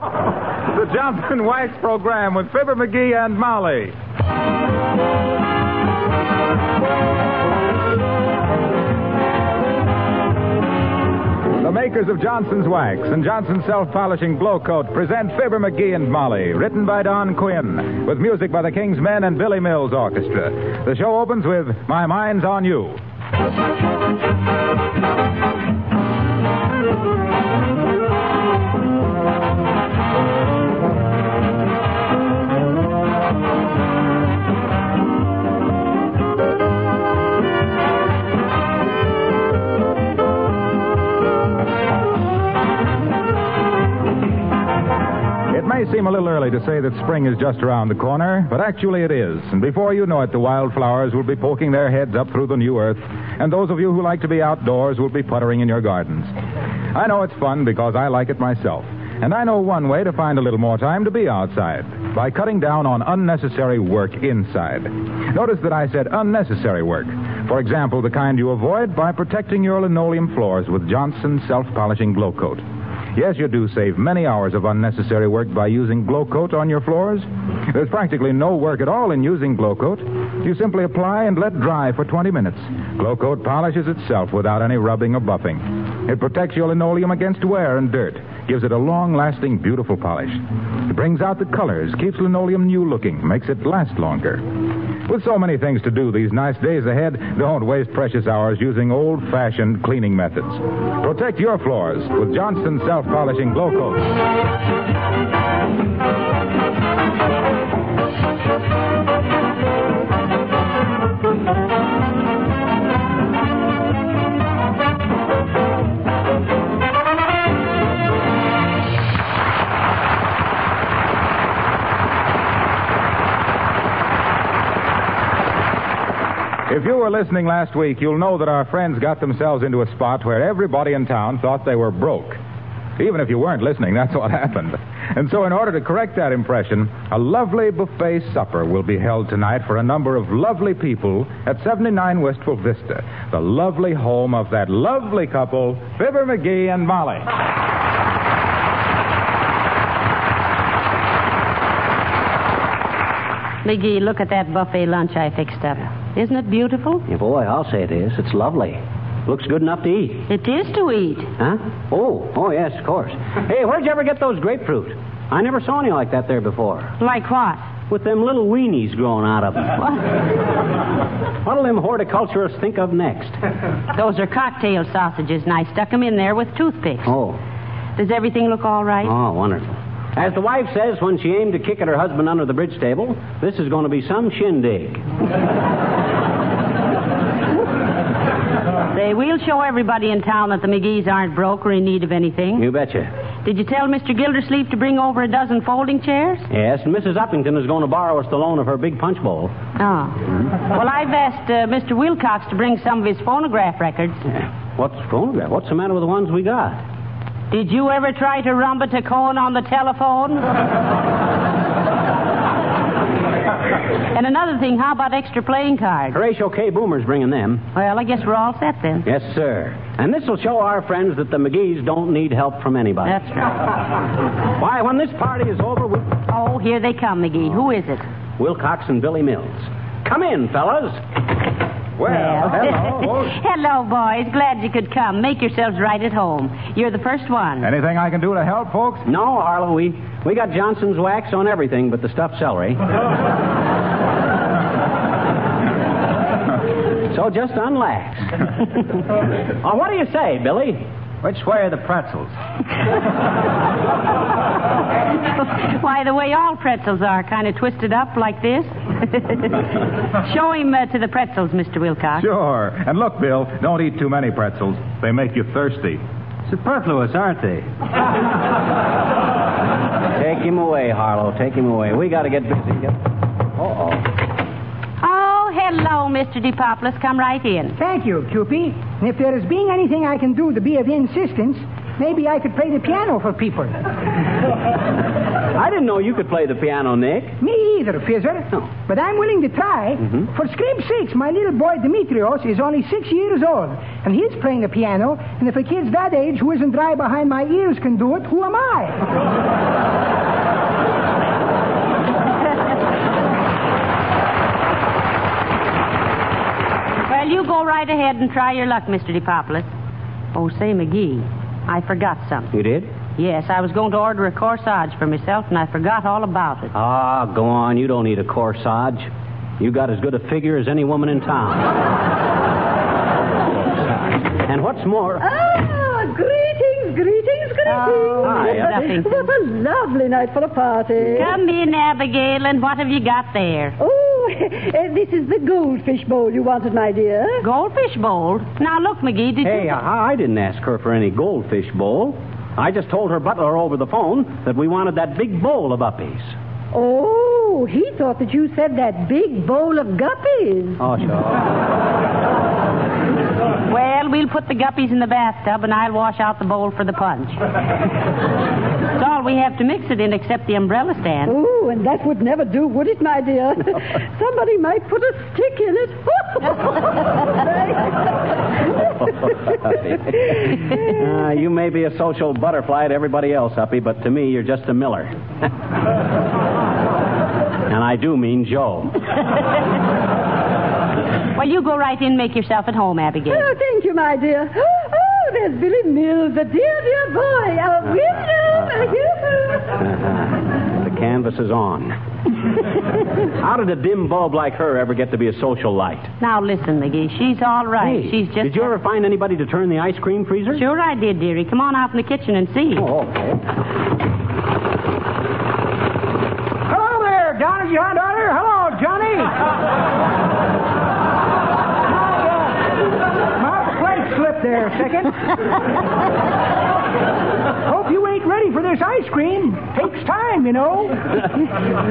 The Johnson Wax Program with Fibber McGee and Molly. The makers of Johnson's Wax and Johnson's Self Polishing Glow Coat present Fibber McGee and Molly, written by Don Quinn, with music by the King's Men and Billy Mills Orchestra. The show opens with My Mind's on You. Seem a little early to say that spring is just around the corner, but actually it is. And before you know it, the wildflowers will be poking their heads up through the new earth, and those of you who like to be outdoors will be puttering in your gardens. I know it's fun because I like it myself. And I know one way to find a little more time to be outside by cutting down on unnecessary work inside. Notice that I said unnecessary work. For example, the kind you avoid by protecting your linoleum floors with Johnson self polishing glow coat. Yes, you do save many hours of unnecessary work by using Glow Coat on your floors. There's practically no work at all in using Glow Coat. You simply apply and let dry for 20 minutes. Glow Coat polishes itself without any rubbing or buffing. It protects your linoleum against wear and dirt, gives it a long lasting, beautiful polish. It brings out the colors, keeps linoleum new looking, makes it last longer. With so many things to do these nice days ahead, don't waste precious hours using old fashioned cleaning methods. Protect your floors with Johnson self polishing glow coat. You were listening last week, you'll know that our friends got themselves into a spot where everybody in town thought they were broke. Even if you weren't listening, that's what happened. And so, in order to correct that impression, a lovely buffet supper will be held tonight for a number of lovely people at 79 Wistful Vista, the lovely home of that lovely couple, Fibber McGee and Molly. McGee, look at that buffet lunch I fixed up. Isn't it beautiful? Yeah, boy, I'll say it is. It's lovely. Looks good enough to eat. It is to eat. Huh? Oh, oh, yes, of course. Hey, where'd you ever get those grapefruit? I never saw any like that there before. Like what? With them little weenies growing out of them. What? What'll them horticulturists think of next? Those are cocktail sausages, and I stuck 'em in there with toothpicks. Oh, Does everything look all right? oh, wonderful. As the wife says when she aimed to kick at her husband under the bridge table, this is going to be some shindig. Say, we'll show everybody in town that the McGees aren't broke or in need of anything. You betcha. Did you tell Mr. Gildersleeve to bring over a dozen folding chairs? Yes, and Mrs. Uppington is going to borrow us the loan of her big punch bowl. Oh. Well, I've asked uh, Mr. Wilcox to bring some of his phonograph records. What's phonograph? What's the matter with the ones we got? Did you ever try to rumba to Cohen on the telephone? and another thing, how about extra playing cards? Horatio K. Boomer's bringing them. Well, I guess we're all set then. Yes, sir. And this will show our friends that the McGees don't need help from anybody. That's right. Why, when this party is over, we'll... Oh, here they come, McGee. Who is it? Wilcox and Billy Mills. Come in, fellas. Well, hello. Hello, boys. Glad you could come. Make yourselves right at home. You're the first one. Anything I can do to help, folks? No, Harlow, we, we got Johnson's wax on everything but the stuffed celery. so just unlax. oh, what do you say, Billy? Which way are the pretzels? Why, the way all pretzels are, kind of twisted up like this. Show him uh, to the pretzels, Mr. Wilcox. Sure. And look, Bill, don't eat too many pretzels. They make you thirsty. Superfluous, aren't they? Take him away, Harlow. Take him away. We got to get busy. Uh-oh. Oh, hello, Mr. DePopulis. Come right in. Thank you, Cupie. And if there is being anything I can do to be of insistence, maybe I could play the piano for people. I didn't know you could play the piano, Nick. Me either, Fizzer. No. But I'm willing to try. Mm-hmm. For scrimp sakes, my little boy Demetrios is only six years old, and he's playing the piano. And if a kid's that age who isn't dry behind my ears can do it, who am I? you go right ahead and try your luck, Mr. DePopulis. Oh, say, McGee, I forgot something. You did? Yes, I was going to order a corsage for myself, and I forgot all about it. Ah, go on. You don't need a corsage. You got as good a figure as any woman in town. and what's more, Ah, greetings, greetings, greetings. Oh, Hi, nothing. What a lovely night for a party. Come in, Abigail, and what have you got there? Oh, Eh, this is the goldfish bowl you wanted, my dear. Goldfish bowl. Now, look, McGee, did hey, you... Uh, I, I didn't ask her for any goldfish bowl. I just told her butler over the phone that we wanted that big bowl of uppies. Oh, he thought that you said that big bowl of guppies. Oh, sure. Well, we'll put the guppies in the bathtub, and I'll wash out the bowl for the punch. That's all we have to mix it in except the umbrella stand. Oh, and that would never do, would it, my dear? Somebody might put a stick in it. Uh, you may be a social butterfly to everybody else, Uppy, but to me, you're just a Miller. and I do mean Joe. Well, you go right in and make yourself at home, Abigail. oh, thank you, my dear. Oh, oh there's Billy Mills, the dear, dear boy. Oh, William. the canvas is on. How did a dim bulb like her ever get to be a social light? Now, listen, McGee, she's all right. Hey, she's just... Did you ever find anybody to turn the ice cream freezer? Sure I did, dearie. Come on out in the kitchen and see. Oh, okay. Hello there, Donnie, your daughter. Hello, Johnny. there a second. Hope you ain't ready for this ice cream. Takes time, you know.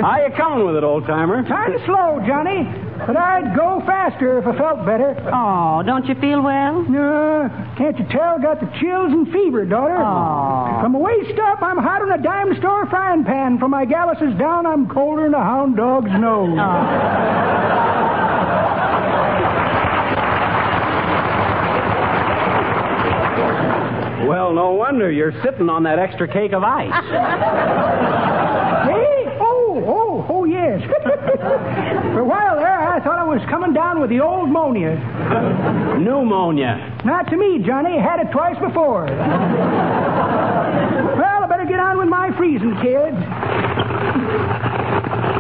How you coming with it, old timer? Kind of slow, Johnny. But I'd go faster if I felt better. Oh, don't you feel well? No, can't you tell? Got the chills and fever, daughter. Aw. From my waist up, I'm hot on a dime store frying pan. From my galluses down, I'm colder than a hound dog's nose. Well, no wonder you're sitting on that extra cake of ice. Hey? Oh, oh, oh, yes. For a while there, I thought I was coming down with the old monia. Pneumonia. Not to me, Johnny. Had it twice before. well, I better get on with my freezing, kids.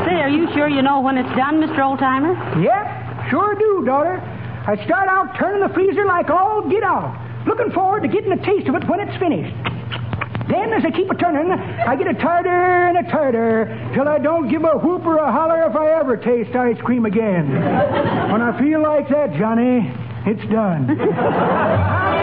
Say, are you sure you know when it's done, Mr. Oldtimer? Yep, sure do, daughter. I start out turning the freezer like all get out. Looking forward to getting a taste of it when it's finished. Then, as I keep a turning, I get a tighter and a tighter till I don't give a whoop or a holler if I ever taste ice cream again. When I feel like that, Johnny, it's done.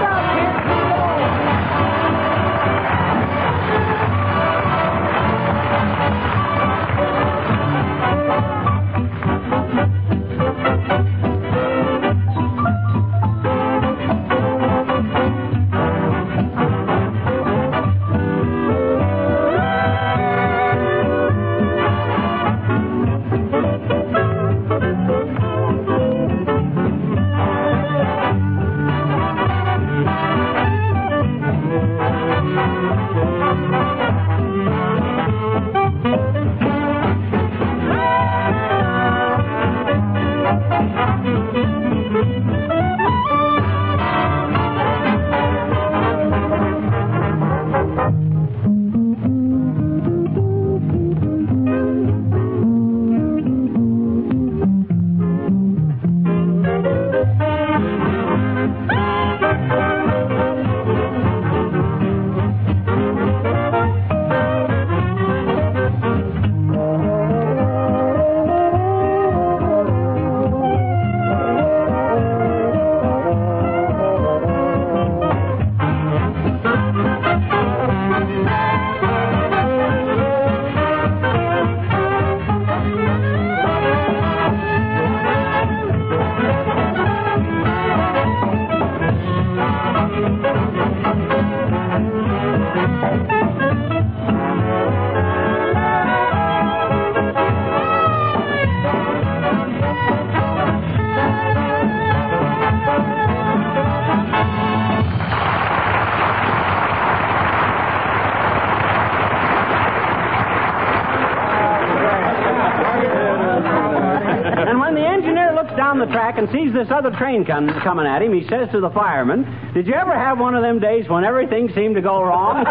the track and sees this other train com- coming at him. He says to the fireman, Did you ever have one of them days when everything seemed to go wrong?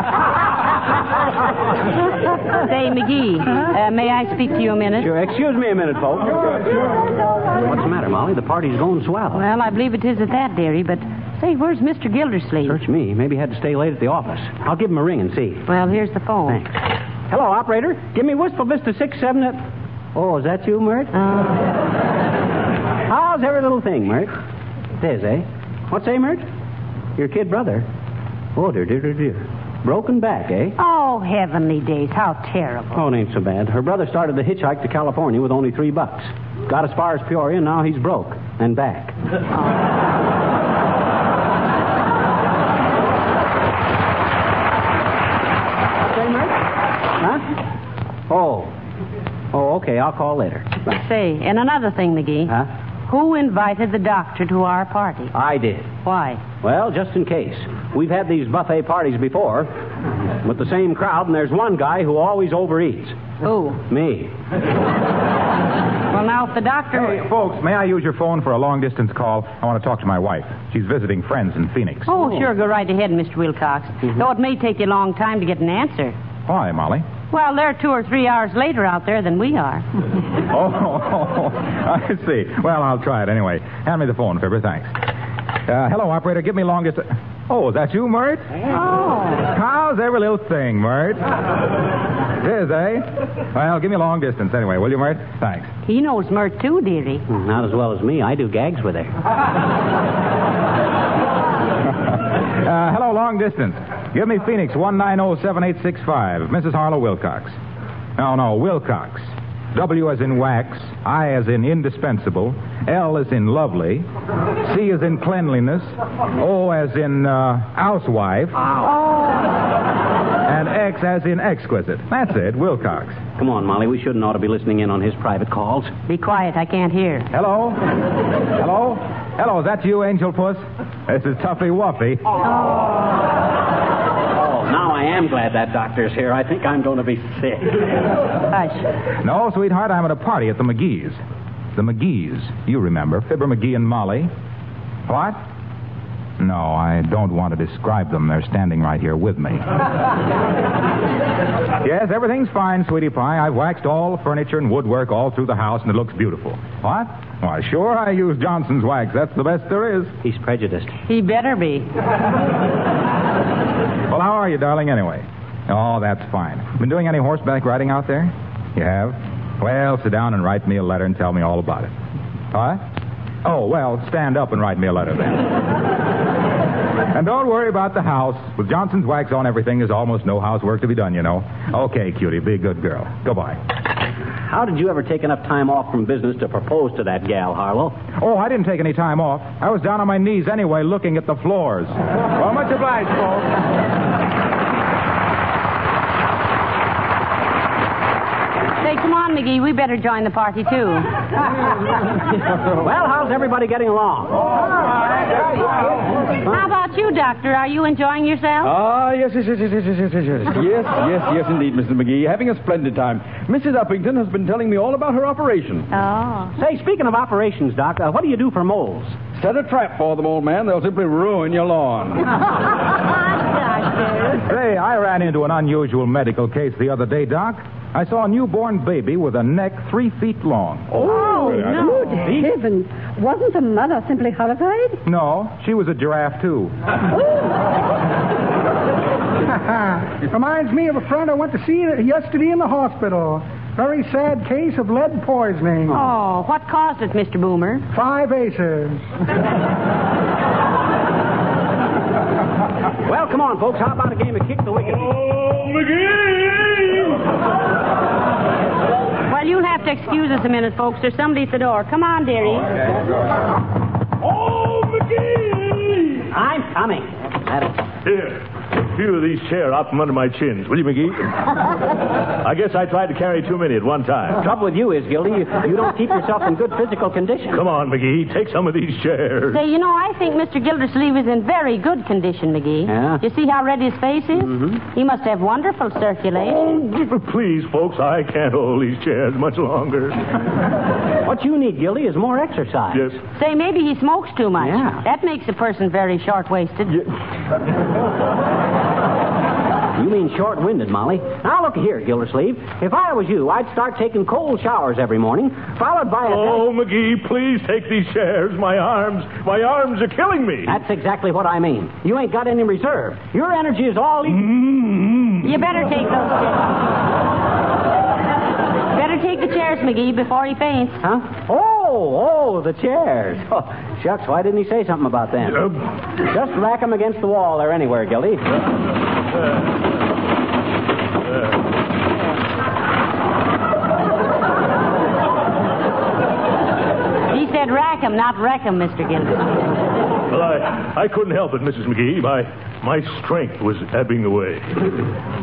Say, McGee, uh, may I speak to you a minute? Sure, excuse me a minute, folks. What's the matter, Molly? The party's going swell. Well, I believe it is at that, dearie, but say, where's Mr. Gildersleeve? Search me. Maybe he had to stay late at the office. I'll give him a ring and see. Well, here's the phone. Thanks. Hello, operator. Give me Wistful Vista 67 at... Oh, is that you, Mert? How's every little thing, Mert? It is, eh? What's say, Mert? Your kid brother? Oh, dear, dear, dear, dear. Broken back, eh? Oh, heavenly days, how terrible. Oh, it ain't so bad. Her brother started the hitchhike to California with only three bucks. Got as far as Peoria, and now he's broke. And back. Say, Mert? Huh? Oh. Oh, okay. I'll call later. Bye. Say, and another thing, McGee. Huh? Who invited the doctor to our party? I did. Why? Well, just in case. We've had these buffet parties before with the same crowd, and there's one guy who always overeats. Who? Me. Well, now, if the doctor. Hey, folks, may I use your phone for a long distance call? I want to talk to my wife. She's visiting friends in Phoenix. Oh, sure, go right ahead, Mr. Wilcox. Mm-hmm. Though it may take you a long time to get an answer. Why, Molly? Well, they're two or three hours later out there than we are. Oh, I see. Well, I'll try it anyway. Hand me the phone, Fibber. Thanks. Uh, hello, operator. Give me long distance. Oh, is that you, Mert? Oh. How's every little thing, Mert? It is, eh? Well, give me long distance anyway, will you, Mert? Thanks. He knows Mert, too, dearie. Not as well as me. I do gags with her. Uh, hello, long distance. Give me Phoenix 1907865. Mrs. Harlow Wilcox. No, no, Wilcox. W as in wax, I as in indispensable, L as in lovely, C as in cleanliness, O as in uh, housewife, and X as in exquisite. That's it, Wilcox. Come on, Molly. We shouldn't ought to be listening in on his private calls. Be quiet, I can't hear. Hello? Hello? Hello, is that you, Angel Puss? This is Tuffy Wuffy. Oh, now I am glad that doctor's here. I think I'm going to be sick. Hush. No, sweetheart, I'm at a party at the McGee's. The McGee's. You remember. Fibber McGee and Molly. What? No, I don't want to describe them. They're standing right here with me. yes, everything's fine, sweetie pie. I've waxed all the furniture and woodwork all through the house, and it looks beautiful. What? Why, sure, I use Johnson's wax. That's the best there is. He's prejudiced. He better be. Well, how are you, darling, anyway? Oh, that's fine. Been doing any horseback riding out there? You have? Well, sit down and write me a letter and tell me all about it. What? Oh, well, stand up and write me a letter then. and don't worry about the house. With Johnson's wax on everything, there's almost no housework to be done, you know. Okay, cutie, be a good girl. Goodbye. How did you ever take enough time off from business to propose to that gal, Harlow? Oh, I didn't take any time off. I was down on my knees anyway, looking at the floors. well, much obliged, folks. Say, come on, McGee. We better join the party, too. well, how's everybody getting along? How about you, Doctor? Are you enjoying yourself? Ah, yes, yes, yes, yes, yes, yes, yes, yes, yes, yes, yes, yes, indeed, Mr. McGee. Having a splendid time. Mrs. Uppington has been telling me all about her operation. Oh. Say, speaking of operations, Doc, uh, what do you do for moles? Set a trap for them, old man. They'll simply ruin your lawn. Say, I ran into an unusual medical case the other day, Doc. I saw a newborn baby with a neck three feet long. Oh, oh good heavens. Wasn't the mother simply horrified? No, she was a giraffe, too. it reminds me of a friend I went to see yesterday in the hospital. Very sad case of lead poisoning. Oh, what caused it, Mr. Boomer? Five aces. Well, come on, folks. How about a game of kick the wicket? Oh, Well, you'll have to excuse us a minute, folks. There's somebody at the door. Come on, dearie. Oh, McGee! I'm coming. Here, a few of these chairs out from under my chins, will you, McGee? I I guess I tried to carry too many at one time. Trouble with you is, Gildy, you, you don't keep yourself in good physical condition. Come on, McGee. Take some of these chairs. Say, you know, I think Mr. Gildersleeve is in very good condition, McGee. Yeah? You see how red his face is? Mm-hmm. He must have wonderful circulation. Oh, please, folks, I can't hold these chairs much longer. What you need, Gildy, is more exercise. Yes. Say, maybe he smokes too much. Yeah. That makes a person very short-waisted. You mean short-winded, Molly. Now, look here, Gildersleeve. If I was you, I'd start taking cold showers every morning, followed by a... Oh, McGee, please take these chairs. My arms, my arms are killing me. That's exactly what I mean. You ain't got any reserve. Your energy is all... Mm-hmm. You better take those chairs. Better take the chairs, McGee, before he faints. Huh? Oh, oh, the chairs. Oh, shucks, why didn't he say something about them? Just rack 'em against the wall there anywhere, Gildy. He said rack rack 'em, not wreck 'em, Mr. Gildersleeve. Well, I, I couldn't help it, Mrs. McGee. My, my strength was ebbing away.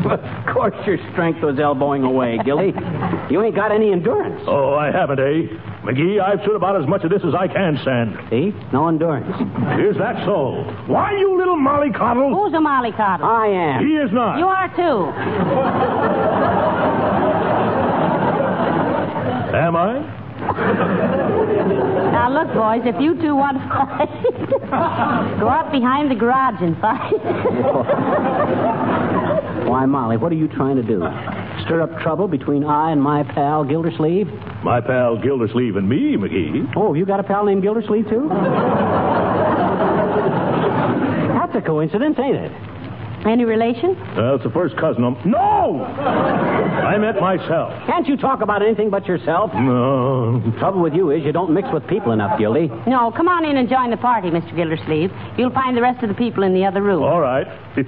of course your strength was elbowing away, Gilly. You ain't got any endurance. Oh, I haven't, eh? McGee, I've stood about as much of this as I can stand. See? No endurance. Is that so? Why, you little mollycoddle? Who's a mollycoddle? I am. He is not. You are too. Am I? Now look, boys, if you two want to fight, go out behind the garage and fight. Why, Molly, what are you trying to do? Stir up trouble between I and my pal Gildersleeve? My pal Gildersleeve and me, McGee. Oh, you got a pal named Gildersleeve, too? That's a coincidence, ain't it? Any relation? Uh, it's the first cousin. I'm... No! I meant myself. Can't you talk about anything but yourself? No. The Trouble with you is you don't mix with people enough, Gildy. No, come on in and join the party, Mr. Gildersleeve. You'll find the rest of the people in the other room. All right. I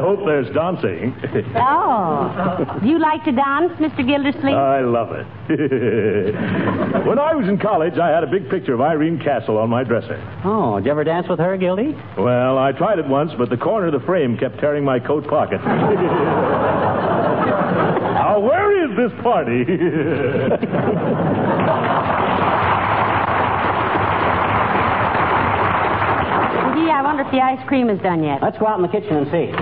hope there's dancing. Oh. Do you like to dance, Mr. Gildersleeve? I love it. when I was in college, I had a big picture of Irene Castle on my dresser. Oh, did you ever dance with her, Gildy? Well, I tried it once, but the corner of the frame kept tearing my coat pocket. now, where is this party? Gee, I wonder if the ice cream is done yet. Let's go out in the kitchen and see.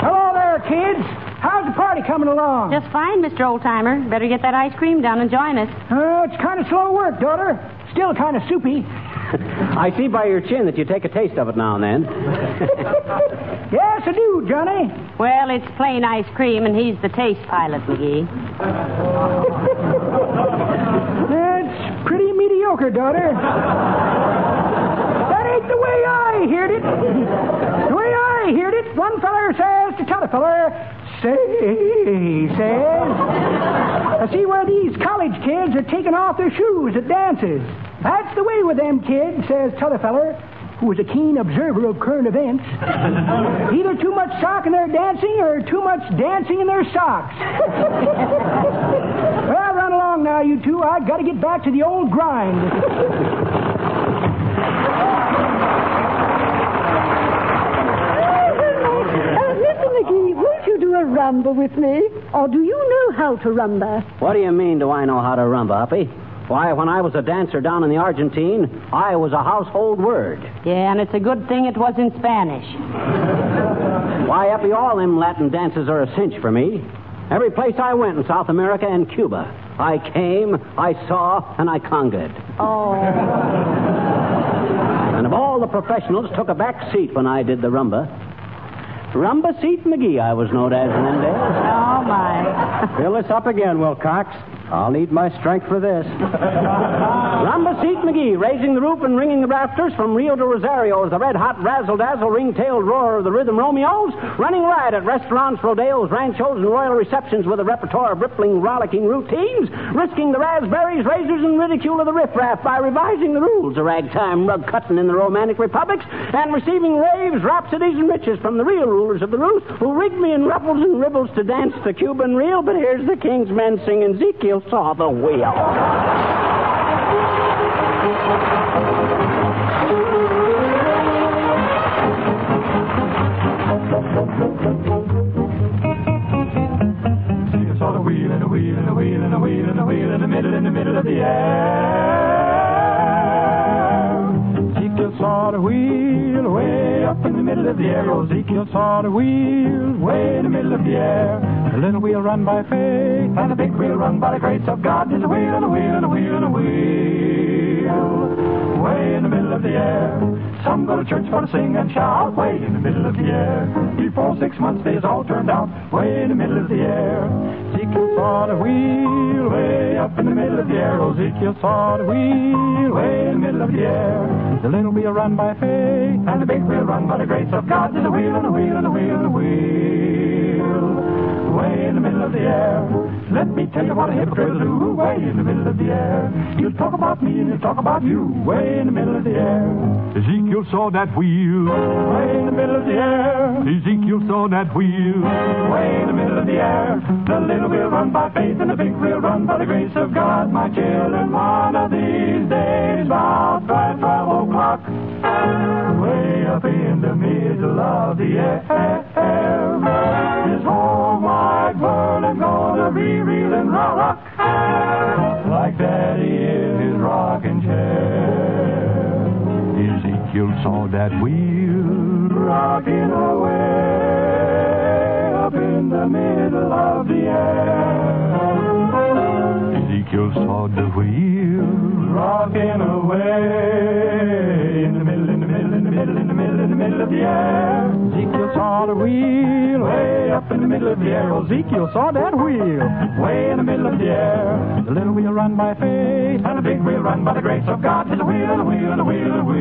Hello there, kids. How's the party coming along? Just fine, Mr. Oldtimer. Better get that ice cream done and join us. Uh, it's kind of slow work, daughter. Still kind of soupy. I see by your chin that you take a taste of it now and then. Yes, I do, Johnny. Well, it's plain ice cream, and he's the taste pilot, McGee. That's pretty mediocre, daughter. That ain't the way I heard it. The way I heard it, one feller says to t'other feller, say, says, I see where these college kids are taking off their shoes at dances. That's the way with them kids, says t'other feller, who is a keen observer of current events. Either too much sock in their dancing or too much dancing in their socks. well, run along now, you two. I've got to get back to the old grind. Uh, Mr. McGee, won't you do a rumba with me? Or do you know how to rumba? What do you mean, do I know how to rumba, Uppy? Why, when I was a dancer down in the Argentine, I was a household word. Yeah, and it's a good thing it was in Spanish. Why, Uppy, all them Latin dances are a cinch for me. Every place I went in South America and Cuba, I came, I saw, and I conquered. Oh. And of all the professionals, took a back seat when I did the rumba. Rumba Seat McGee, I was known as in them days. Oh, my. Fill this up again, Wilcox. I'll need my strength for this. Rumba Seat McGee, raising the roof and ringing the rafters from Rio de Rosario as the red hot razzle dazzle ring tailed roar of the rhythm Romeos, running riot at restaurants, rodeos, ranchos, and royal receptions with a repertoire of rippling, rollicking routines, risking the raspberries, razors, and ridicule of the riffraff by revising the rules of ragtime rug cutting in the romantic republics, and receiving raves, rhapsodies, and riches from the real rulers of the roost who rigged me in ruffles and ribbles to dance the Cuban reel. But here's the king's men singing Ezekiel saw the of the air. Ezekiel saw the wheel way in the middle of the air. The little wheel run by faith, and the big wheel run by the grace of God. There's a wheel and a wheel and a wheel and a wheel way in the middle of the air. Some go to church for to sing and shout way in the middle of the air. Before six months, they's all turned out way in the middle of the air. Ezekiel saw the wheel way up in the middle of the air. Oh, Ezekiel saw the wheel way in the middle of the air. The little wheel run by faith, and the big wheel run by the grace of God. There's a wheel and a wheel and a wheel and a wheel way in the middle of the air. Let me tell you what a hypocrite will do way in the middle of the air. He'll talk about me and he'll talk about you way in the middle of the air. Ezekiel saw that wheel. Way in the middle of the air. Ezekiel saw that wheel. Way in the middle of the air. The little wheel run by faith and the big wheel run by the grace of God. My children, one of these days, about 12, 12 o'clock, way up in the middle of the air, this whole wide world is gonna be reeling rock, like Daddy in his rocking chair. Ezekiel saw that wheel. Rocking away up in the middle of the air. Ezekiel saw the wheel. Rocking away in the middle, in the middle, in the middle, in the middle, in the middle of the air. Ezekiel saw the wheel way up in the middle of the air. Oh, Ezekiel saw that wheel way in the middle of the air. The little wheel run by faith and the big wheel run by the grace of God. There's a wheel a wheel a wheel a wheel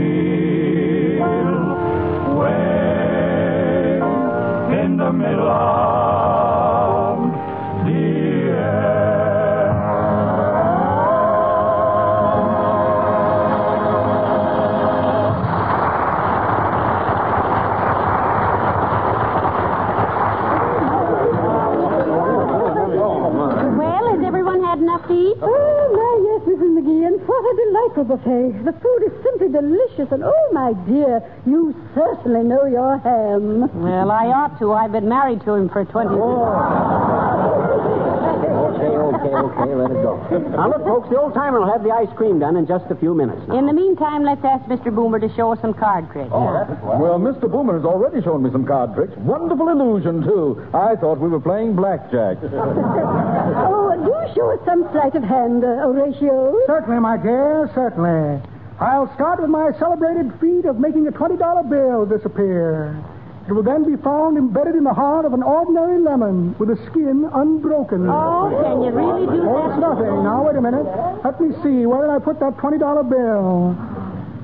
I've been married to him for 20 years. Okay, okay, okay, let it go. Now, look, folks, the old timer will have the ice cream done in just a few minutes. Now. In the meantime, let's ask Mr. Boomer to show us some card tricks. Well, Mr. Boomer has already shown me some card tricks. Wonderful illusion, too. I thought we were playing blackjack. Oh, do show us some sleight of hand, uh, Horatio. Certainly, my dear, certainly. I'll start with my celebrated feat of making a $20 bill disappear. It will then be found embedded in the heart of an ordinary lemon with the skin unbroken. Oh, can you really do Oh, it's nothing. Now, wait a minute. Let me see. Where did I put that $20 bill?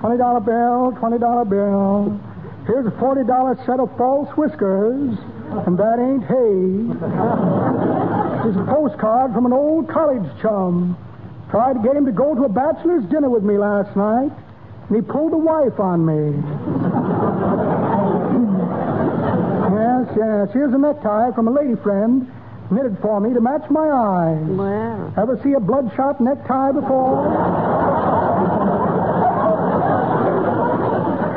$20 bill, $20 bill. Here's a $40 set of false whiskers, and that ain't hay. Here's a postcard from an old college chum. Tried to get him to go to a bachelor's dinner with me last night, and he pulled a wife on me. Yes. Here's a necktie from a lady friend, knitted for me to match my eyes. Well. Ever see a bloodshot necktie before?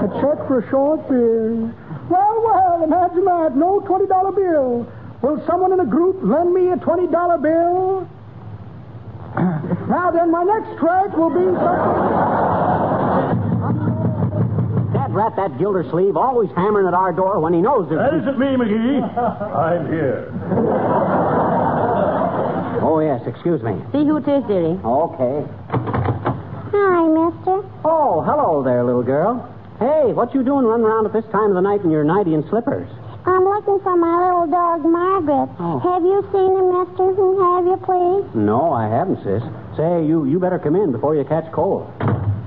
a check for a short beard. Well, well, imagine that. No $20 bill. Will someone in the group lend me a $20 bill? now then, my next trick will be. That rat, that Gildersleeve, always hammering at our door when he knows there's... That isn't me, McGee. I'm here. Oh, yes, excuse me. See who it is, dearie. Okay. Hi, mister. Oh, hello there, little girl. Hey, what you doing running around at this time of the night in your nightie and slippers? I'm looking for my little dog, Margaret. Oh. Have you seen him, mister? Have you, please? No, I haven't, sis. Say, you you better come in before you catch cold.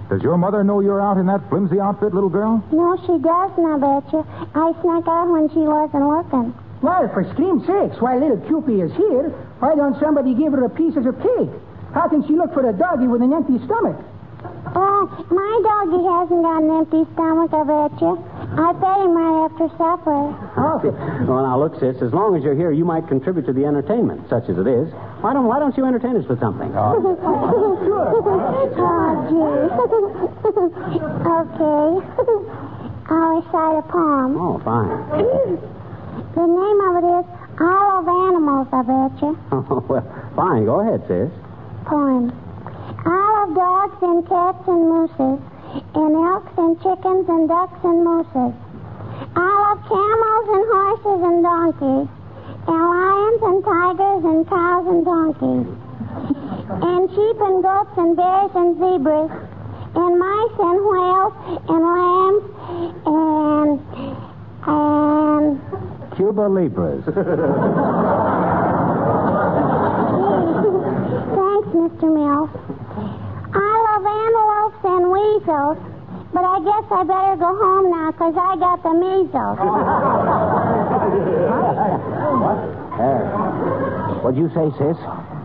Does your mother know you're out in that flimsy outfit, little girl? No, she doesn't, I bet you. I snuck out when she wasn't looking. Well, for steam's sakes, while little Cupie is here, why don't somebody give her a piece of her cake? How can she look for a doggy with an empty stomach? Oh, my doggy hasn't got an empty stomach, I bet you. I fed him right after supper. Oh, well, now look, sis. As long as you're here, you might contribute to the entertainment, such as it is. Why don't Why don't you entertain us with something? Oh, okay. I'll recite a poem. Oh, fine. The name of it is All of Animals, I bet you. well, fine. Go ahead, sis. Poem. All dogs and cats and mooses, and elks and chickens and ducks and mooses. I love camels and horses and donkeys, and lions and tigers and cows and donkeys, and sheep and goats and bears and zebras, and mice and whales and lambs and and Cuba Libras. Thanks, Mr. Mills. I love antelopes and weasels, but I guess I better go home now because I got the measles. Uh, what'd you say, sis?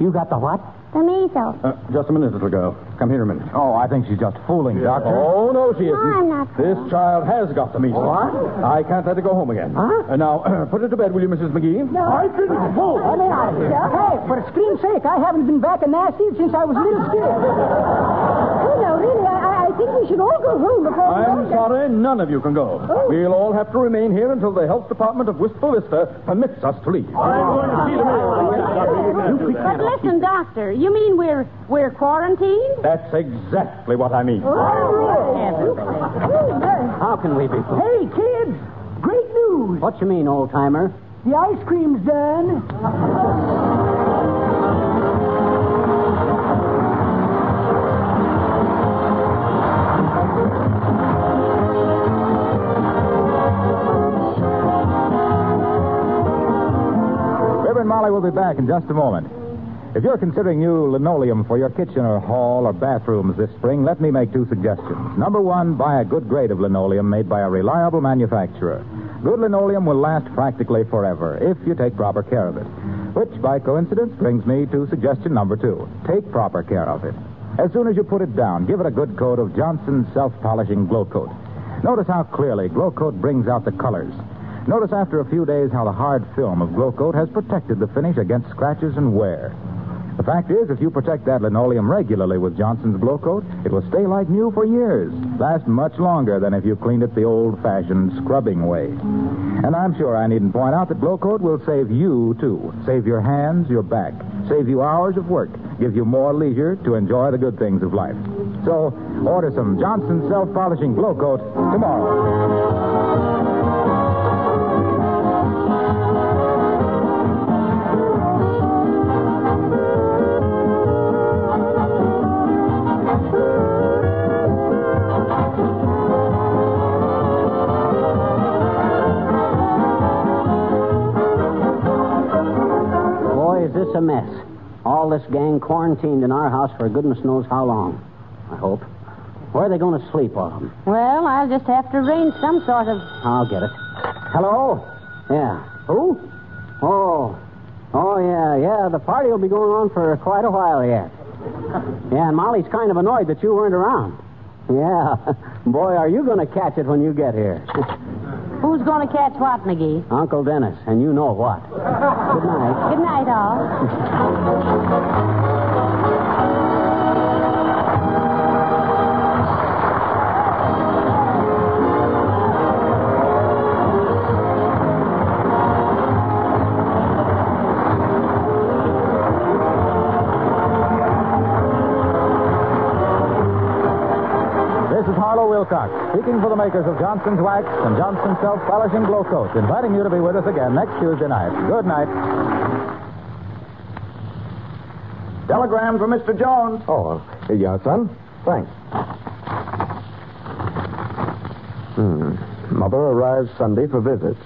You got the what? The measles. Uh, just a minute, little girl. Come here a minute. Oh, I think she's just fooling, Doctor. Oh, no, she No, isn't. I'm not. This child has got the measles. What? I can't let her go home again. Huh? Uh, now, put her to bed, will you, Mrs. McGee? I couldn't fool. Let me out of here. Hey, for scream's sake, I haven't been back in nasty since I was a little kid. Oh, no, really, I, I think we should all go home before I'm go. sorry, none of you can go. We'll all have to remain here until the health department of Wistful Vista permits us to leave. I'm going to see the mayor. But listen, doctor, you mean we're we're quarantined? That's exactly what I mean. Oh, How can we be? Hey, kids, great news. What you mean, old timer? The ice cream's done. And Molly will be back in just a moment. If you're considering new linoleum for your kitchen or hall or bathrooms this spring, let me make two suggestions. Number one, buy a good grade of linoleum made by a reliable manufacturer. Good linoleum will last practically forever if you take proper care of it. Which, by coincidence, brings me to suggestion number two. Take proper care of it. As soon as you put it down, give it a good coat of Johnson's self-polishing glow coat. Notice how clearly glow coat brings out the colors. Notice after a few days how the hard film of glow coat has protected the finish against scratches and wear. The fact is, if you protect that linoleum regularly with Johnson's Glow Coat, it will stay like new for years, last much longer than if you cleaned it the old-fashioned scrubbing way. And I'm sure I needn't point out that Glow Coat will save you, too. Save your hands, your back, save you hours of work, give you more leisure to enjoy the good things of life. So, order some Johnson's self-polishing Glow Coat tomorrow. A mess. All this gang quarantined in our house for goodness knows how long. I hope. Where are they going to sleep, all of them? Well, I'll just have to arrange some sort of. I'll get it. Hello? Yeah. Who? Oh. Oh, yeah, yeah. The party will be going on for quite a while yet. Yeah, and Molly's kind of annoyed that you weren't around. Yeah. Boy, are you going to catch it when you get here. Who's going to catch what, McGee? Uncle Dennis, and you know what. Good night. Good night, all. Harlow Wilcox, speaking for the makers of Johnson's Wax and Johnson's Self-Polishing Glow Coat, inviting you to be with us again next Tuesday night. Good night. Telegram for Mr. Jones. Oh, here you are, son. Thanks. Hmm. Mother arrives Sunday for visits.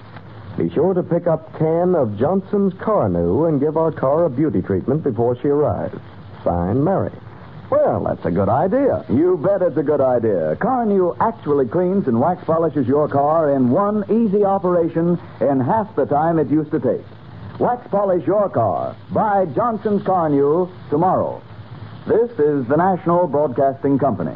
Be sure to pick up can of Johnson's Carnu and give our car a beauty treatment before she arrives. Signed, Mary. Well, that's a good idea. You bet it's a good idea. Carnu actually cleans and wax polishes your car in one easy operation in half the time it used to take. Wax polish your car. Buy Johnson's Carnu tomorrow. This is the National Broadcasting Company.